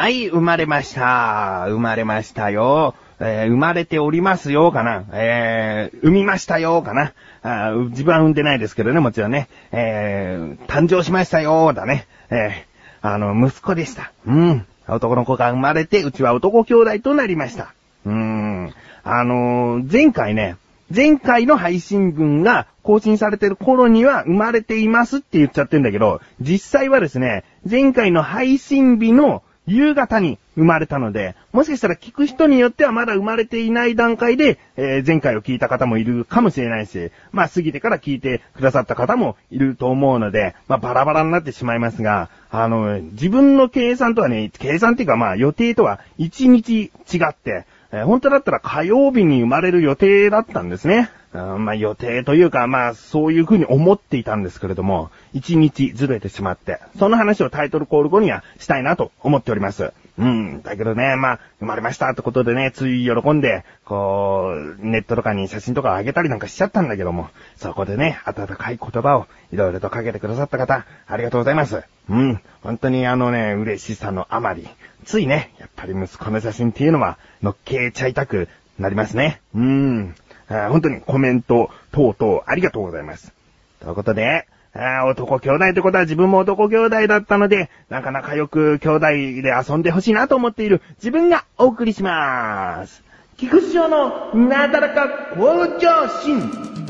はい、生まれました。生まれましたよ。えー生まれておりますよ、かな。えー産みましたよ、かな。あ自分は産んでないですけどね、もちろんね。えー誕生しましたよ、だね。えーあの、息子でした。うん。男の子が生まれて、うちは男兄弟となりました。うーん。あのー前回ね、前回の配信分が更新されてる頃には生まれていますって言っちゃってんだけど、実際はですね、前回の配信日の夕方に生まれたので、もしかしたら聞く人によってはまだ生まれていない段階で、えー前回を聞いた方もいるかもしれないし、まあ過ぎてから聞いてくださった方もいると思うので、まあバラバラになってしまいますが、あの、自分の計算とはね、計算っていうかまあ予定とは1日違って、えー本当だったら火曜日に生まれる予定だったんですね。うんまあ予定というか、まあそういうふうに思っていたんですけれども、一日ずれてしまって、その話をタイトルコール後にはしたいなと思っております。うん。だけどね、まあ、生まれましたってことでね、つい喜んで、こう、ネットとかに写真とかを上げたりなんかしちゃったんだけども、そこでね、温かい言葉をいろいろとかけてくださった方、ありがとうございます。うん。本当にあのね、嬉しさのあまり、ついね、やっぱり息子の写真っていうのは、乗っけちゃいたくなりますね。うん。あ本当にコメント等々ありがとうございます。ということで、あ男兄弟ってことは自分も男兄弟だったので、なかなかよく兄弟で遊んでほしいなと思っている自分がお送りします。菊師匠のなだらか向上心。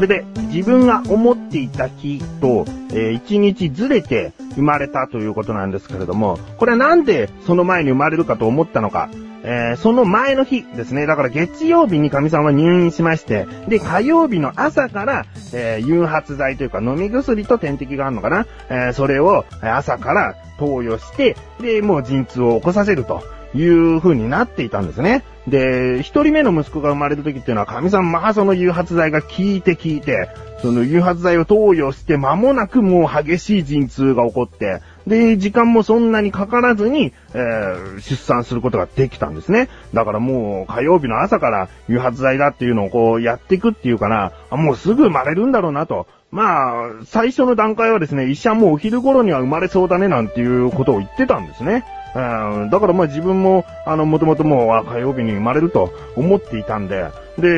それで、自分が思っていた日と、えー一日ずれて生まれたということなんですけれども、これはなんでその前に生まれるかと思ったのか、えーその前の日ですね。だから月曜日に神さんは入院しまして、で、火曜日の朝から、えー誘発剤というか飲み薬と点滴があるのかな、えーそれを朝から投与して、で、もう陣痛を起こさせると。いう風になっていたんですね。で、一人目の息子が生まれる時っていうのは、神さん、まあその誘発剤が効いて効いて、その誘発剤を投与して間もなくもう激しい陣痛が起こって、で、時間もそんなにかからずに、えー出産することができたんですね。だからもう火曜日の朝から誘発剤だっていうのをこうやっていくっていうかな、もうすぐ生まれるんだろうなと。まあ、最初の段階はですね、医者もお昼頃には生まれそうだねなんていうことを言ってたんですね。うん、だからまあ自分も、あの、もともともうあ火曜日に生まれると思っていたんで、で、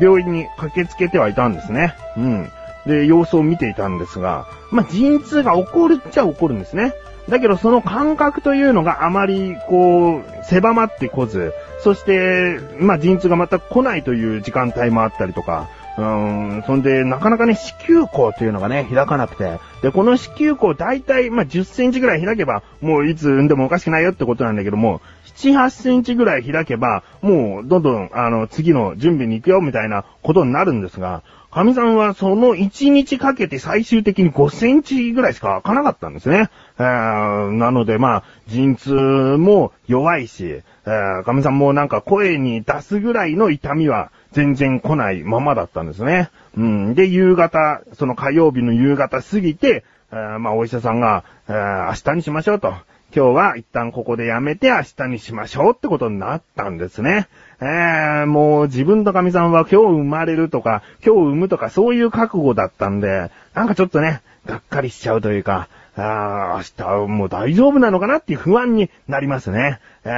病院に駆けつけてはいたんですね。うん。で、様子を見ていたんですが、まあ陣痛が起こるっちゃ起こるんですね。だけどその感覚というのがあまり、こう、狭まってこず、そして、まあ陣痛が全く来ないという時間帯もあったりとか、うーん、そんで、なかなかね、子宮口というのがね、開かなくて。で、この子宮口大体、まあ、10センチぐらい開けば、もういつ産んでもおかしくないよってことなんだけども、7、8センチぐらい開けば、もう、どんどん、あの、次の準備に行くよ、みたいなことになるんですが、神さんはその1日かけて最終的に5センチぐらいしか開かなかったんですね。えーなので、まあ、陣痛も弱いし、えー、神さんもなんか声に出すぐらいの痛みは全然来ないままだったんですね。うん。で、夕方、その火曜日の夕方過ぎて、えーまあ、お医者さんが、えー明日にしましょうと。今日は一旦ここでやめて明日にしましょうってことになったんですね。えー、もう自分と神さんは今日生まれるとか、今日産むとかそういう覚悟だったんで、なんかちょっとね、がっかりしちゃうというか、あー明日もう大丈夫なのかなっていう不安になりますね。え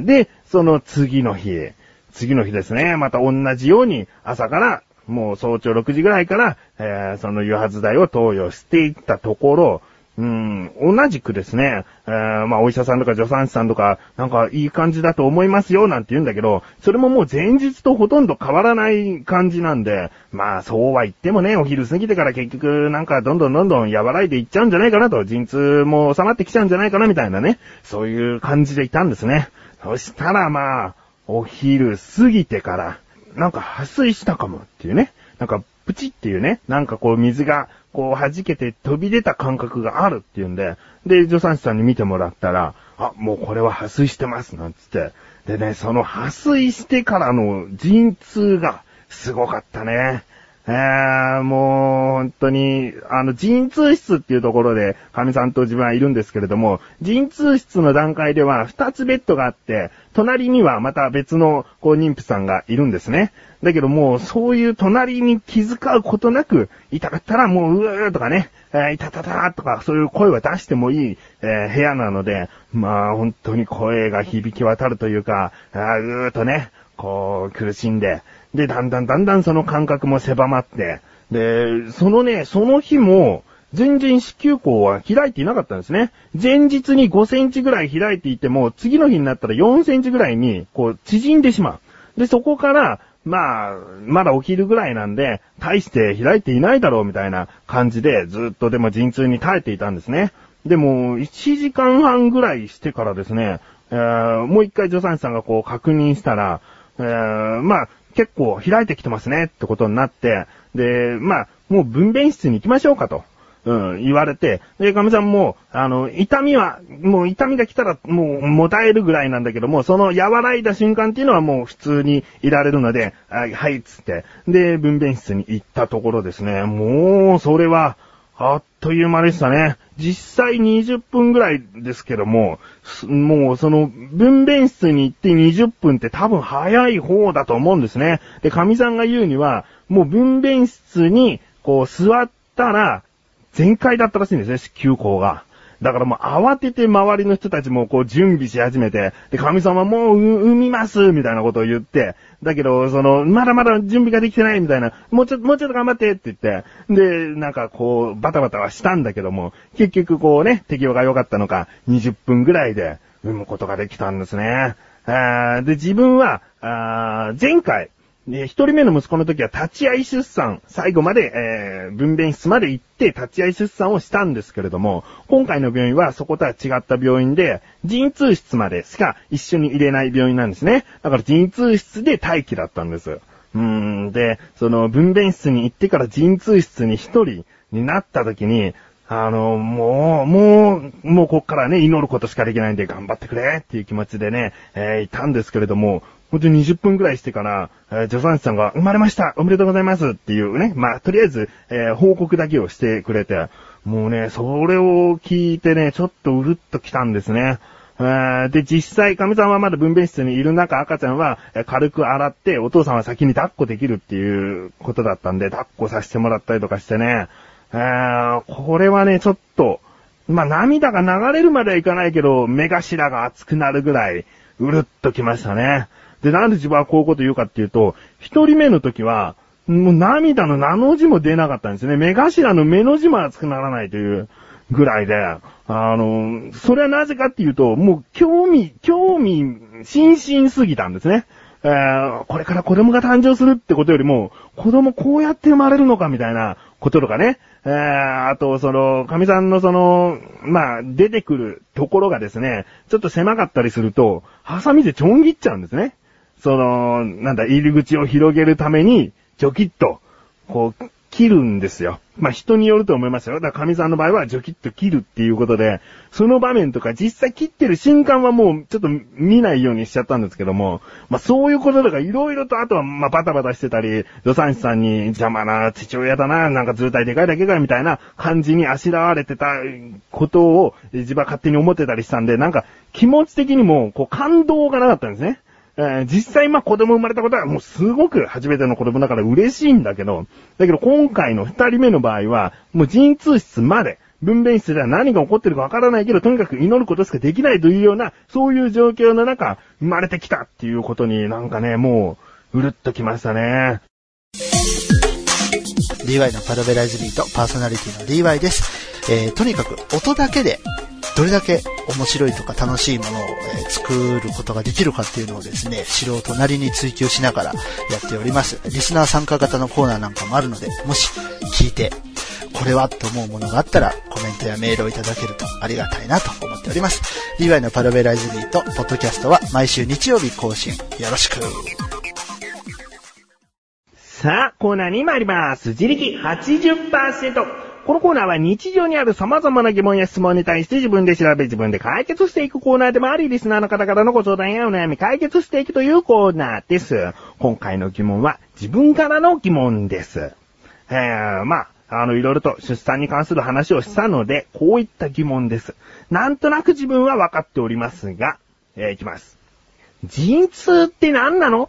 ーで、その次の日、次の日ですね、また同じように朝から、もう早朝6時ぐらいから、えーその誘発剤を投与していったところ、うん、同じくですね、えーまあ、お医者さんとか助産師さんとか、なんかいい感じだと思いますよ、なんて言うんだけど、それももう前日とほとんど変わらない感じなんで、まあ、そうは言ってもね、お昼過ぎてから結局、なんかどんどんどんどん和らいでいっちゃうんじゃないかなと、陣痛も収まってきちゃうんじゃないかな、みたいなね、そういう感じでいたんですね。そしたらまあ、お昼過ぎてから、なんか破水したかもっていうね。なんかプチっていうね、なんかこう水がこう弾けて飛び出た感覚があるっていうんで、で、助産師さんに見てもらったら、あ、もうこれは破水してますなんつって。でね、その破水してからの陣痛がすごかったね。えー、もう、本当に、あの、陣痛室っていうところで、神さんと自分はいるんですけれども、陣痛室の段階では、二つベッドがあって、隣にはまた別の、こう、妊婦さんがいるんですね。だけどもう、そういう隣に気遣うことなく、痛かったらもう、うーとかね、えー、いたたたとか、そういう声は出してもいい、えー、部屋なので、まあ、本当に声が響き渡るというか、あーうーとね、こう、苦しんで、で、だんだんだんだんその感覚も狭まって、で、そのね、その日も、全然子宮口は開いていなかったんですね。前日に5センチぐらい開いていても、次の日になったら4センチぐらいに、こう、縮んでしまう。で、そこから、まあ、まだ起きるぐらいなんで、大して開いていないだろうみたいな感じで、ずっとでも陣痛に耐えていたんですね。でも、1時間半ぐらいしてからですね、えー、もう一回助産師さんがこう確認したら、えー、まあ、結構開いてきてますねってことになって、で、まあ、もう分娩室に行きましょうかと。うん、言われて、で、かみさんも、あの、痛みは、もう痛みが来たらもうもたえるぐらいなんだけども、その和らいだ瞬間っていうのはもう普通にいられるので、はい、はい、つって、で、分娩室に行ったところですね、もう、それは、あっという間でしたね。実際20分ぐらいですけども、もうその分娩室に行って20分って多分早い方だと思うんですね。で、神さんが言うには、もう分娩室にこう座ったら全開だったらしいんですね、休校が。だからもう慌てて周りの人たちもこう準備し始めて、で、神様もう産みますみたいなことを言って、だけど、その、まだまだ準備ができてないみたいな、もうちょっと、もうちょっと頑張ってって言って、で、なんかこう、バタバタはしたんだけども、結局こうね、適応が良かったのか、20分ぐらいで産むことができたんですね。で、自分は、あ前回、で、一人目の息子の時は立ち会い出産、最後まで、えー、分娩室まで行って立ち会い出産をしたんですけれども、今回の病院はそことは違った病院で、陣痛室までしか一緒に入れない病院なんですね。だから陣痛室で待機だったんです。うーん、で、その分娩室に行ってから陣痛室に一人になった時に、あの、もう、もう、もうこっからね、祈ることしかできないんで頑張ってくれっていう気持ちでね、えー、いたんですけれども、ほんとに20分くらいしてから、えー、助産師さんが生まれましたおめでとうございますっていうね、まあ、とりあえず、えー、報告だけをしてくれて、もうね、それを聞いてね、ちょっとうるっと来たんですね。えで、実際、神さんはまだ分娩室にいる中、赤ちゃんは軽く洗って、お父さんは先に抱っこできるっていうことだったんで、抱っこさせてもらったりとかしてね、ー、これはね、ちょっと、まあ、涙が流れるまではいかないけど、目頭が熱くなるぐらい、うるっときましたね。で、なんで自分はこういうこと言うかっていうと、一人目の時は、もう涙の名の字も出なかったんですね。目頭の目の字も熱くならないというぐらいで、あの、それはなぜかっていうと、もう興味、興味津々すぎたんですね。えー、これから子供が誕生するってことよりも、子供こうやって生まれるのかみたいなこととかね。えー、あと、その、神さんのその、まあ、出てくるところがですね、ちょっと狭かったりすると、ハサミでちょん切っちゃうんですね。その、なんだ、入り口を広げるために、ちょきっと、こう、切るんですよ。まあ、人によると思いますよ。だから神さんの場合はジョキッと切るっていうことで、その場面とか実際切ってる瞬間はもうちょっと見ないようにしちゃったんですけども、まあ、そういうこととかいろいろとあとはまバタバタしてたり、助産師さんに邪魔な父親だな、なんか図体でかいだけかみたいな感じにあしらわれてたことを自分は勝手に思ってたりしたんで、なんか気持ち的にもこう感動がなかったんですね。えー、実際まあ子供生まれたことはもうすごく初めての子供だから嬉しいんだけど、だけど今回の二人目の場合は、もう陣痛室まで、分娩室では何が起こってるかわからないけど、とにかく祈ることしかできないというような、そういう状況の中、生まれてきたっていうことになんかね、もう、うるっときましたね。DY のパラベライズビート、パーソナリティの DY です。えー、とにかく音だけでどれだけ面白いとか楽しいものを、え作ることができるかっていうのをですね、素人なりに追求しながらやっております。リスナー参加型のコーナーなんかもあるので、もし聞いて、これはと思うものがあったら、コメントやメールをいただけるとありがたいなと思っております。DY のパラベライズビート、ポッドキャストは毎週日曜日更新。よろしく。さあ、コーナーに参ります。自力80%。このコーナーは日常にある様々な疑問や質問に対して自分で調べ自分で解決していくコーナーでもあり、リスナーの方からのご相談やお悩み解決していくというコーナーです。今回の疑問は自分からの疑問です。えー、まあ、あの、いろいろと出産に関する話をしたので、こういった疑問です。なんとなく自分は分かっておりますが、えー、いきます。陣痛って何なの？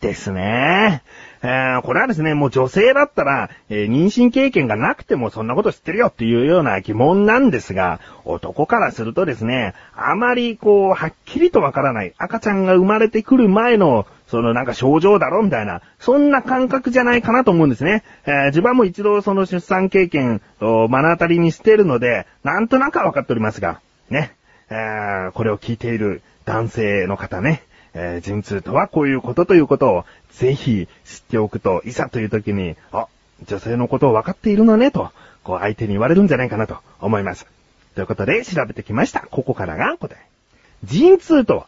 ですね。えー、これはですね、もう女性だったら、えー、妊娠経験がなくてもそんなこと知ってるよっていうような疑問なんですが、男からするとですね、あまりこう、はっきりとわからない、赤ちゃんが生まれてくる前の、そのなんか症状だろみたいな、そんな感覚じゃないかなと思うんですね。えー、自分も一度その出産経験を目の当たりにしてるので、なんとなくは分かっておりますが、ね、えー、これを聞いている男性の方ね、えー、陣痛とはこういうことということを、ぜひ知っておくと、いざという時に、あ、女性のことを分かっているのね、と、こう相手に言われるんじゃないかなと思います。ということで調べてきました。ここからが答え。陣痛とは、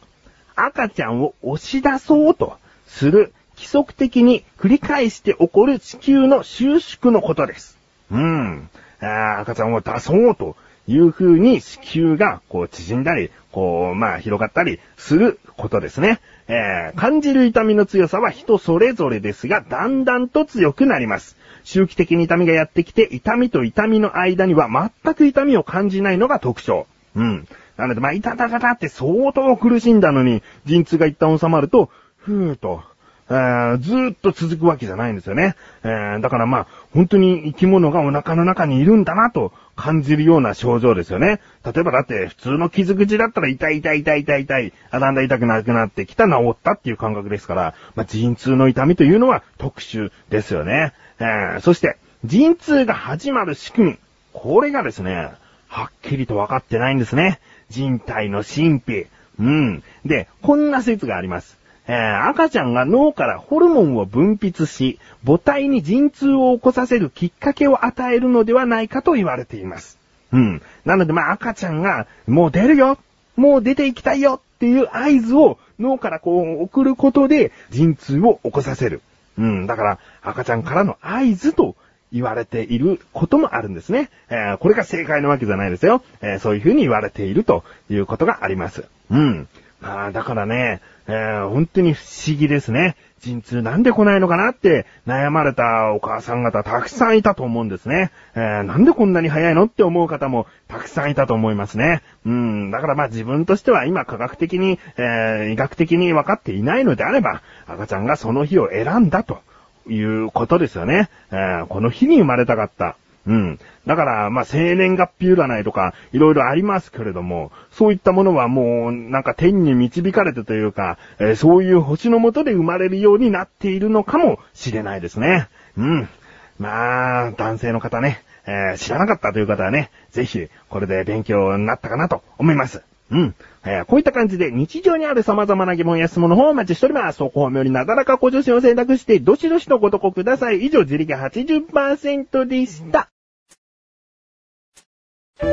赤ちゃんを押し出そうとする規則的に繰り返して起こる地球の収縮のことです。うん。赤ちゃんを出そうという風に子宮がこう縮んだり、こう、まあ広がったりすることですね。えー、感じる痛みの強さは人それぞれですが、だんだんと強くなります。周期的に痛みがやってきて、痛みと痛みの間には全く痛みを感じないのが特徴。うん。なので、まあ、痛たたたって相当苦しんだのに、陣痛が一旦収まると、ふーと、えー、ずーっと続くわけじゃないんですよね。えー、だからまあ、本当に生き物がお腹の中にいるんだなと感じるような症状ですよね。例えばだって普通の傷口だったら痛い痛い痛い痛い痛い、あだんだん痛くなくなってきた治ったっていう感覚ですから、まあ、陣痛の痛みというのは特殊ですよね。えー、そして、陣痛が始まる仕組み。これがですね、はっきりと分かってないんですね。人体の神秘。うん。で、こんな説があります。えー、赤ちゃんが脳からホルモンを分泌し、母体に陣痛を起こさせるきっかけを与えるのではないかと言われています。うん。なので、まあ、赤ちゃんが、もう出るよもう出ていきたいよっていう合図を脳からこう送ることで、陣痛を起こさせる。うん。だから、赤ちゃんからの合図と言われていることもあるんですね。えー、これが正解なわけじゃないですよ。えー、そういうふうに言われているということがあります。うん。ああ、だからね、えー、本当に不思議ですね。陣痛なんで来ないのかなって悩まれたお母さん方たくさんいたと思うんですね。えー、なんでこんなに早いのって思う方もたくさんいたと思いますね。うん、だからまあ自分としては今科学的に、えー、医学的に分かっていないのであれば、赤ちゃんがその日を選んだということですよね。えー、この日に生まれたかった。うん。だから、まあ、生年月日占いとか、いろいろありますけれども、そういったものはもう、なんか天に導かれてというか、えー、そういう星の下で生まれるようになっているのかもしれないですね。うん。まあ、男性の方ね、えー、知らなかったという方はね、ぜひ、これで勉強になったかなと思います。うん。えー、こういった感じで日常にある様々な疑問や質問の方をお待ちしております。そこをよりなだらかご助身を選択して、どしどしとご投稿ください。以上、自力80%でした。エン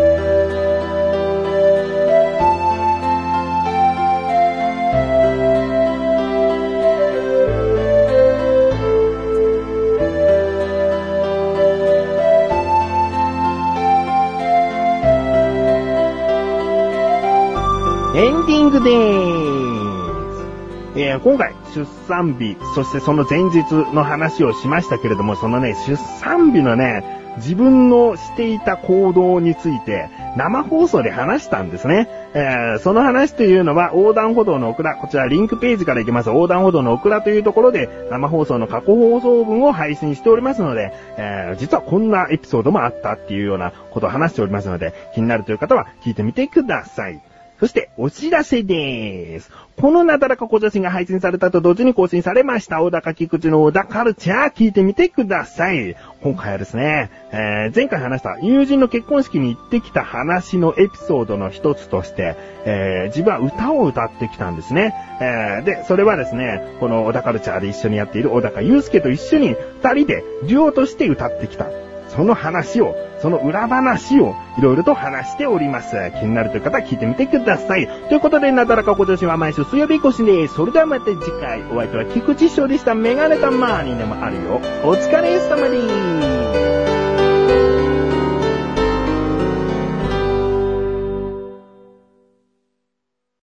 ディングでーす。えー、今回、出産日、そしてその前日の話をしましたけれども、そのね、出産日のね、自分のしていた行動について生放送で話したんですね。えー、その話というのは横断歩道のオクラ、こちらリンクページから行きます横断歩道のオクラというところで生放送の過去放送分を配信しておりますので、えー、実はこんなエピソードもあったっていうようなことを話しておりますので、気になるという方は聞いてみてください。そして、お知らせでーす。このなだらか小女子が配信されたと同時に更新されました、小高菊池の小田カルチャー聞いてみてください。今回はですね、えー、前回話した友人の結婚式に行ってきた話のエピソードの一つとして、えー、自分は歌を歌ってきたんですね。えー、で、それはですね、この小田カルチャーで一緒にやっている小高祐介と一緒に二人でデュオとして歌ってきた。その話を、その裏話をいろいろと話しております。気になるという方は聞いてみてください。ということで、なだらか今年は毎週水曜日越しです。それではまた次回、お相手は菊池翔でした。メガネたまーにでもあるよ。お疲れ様です。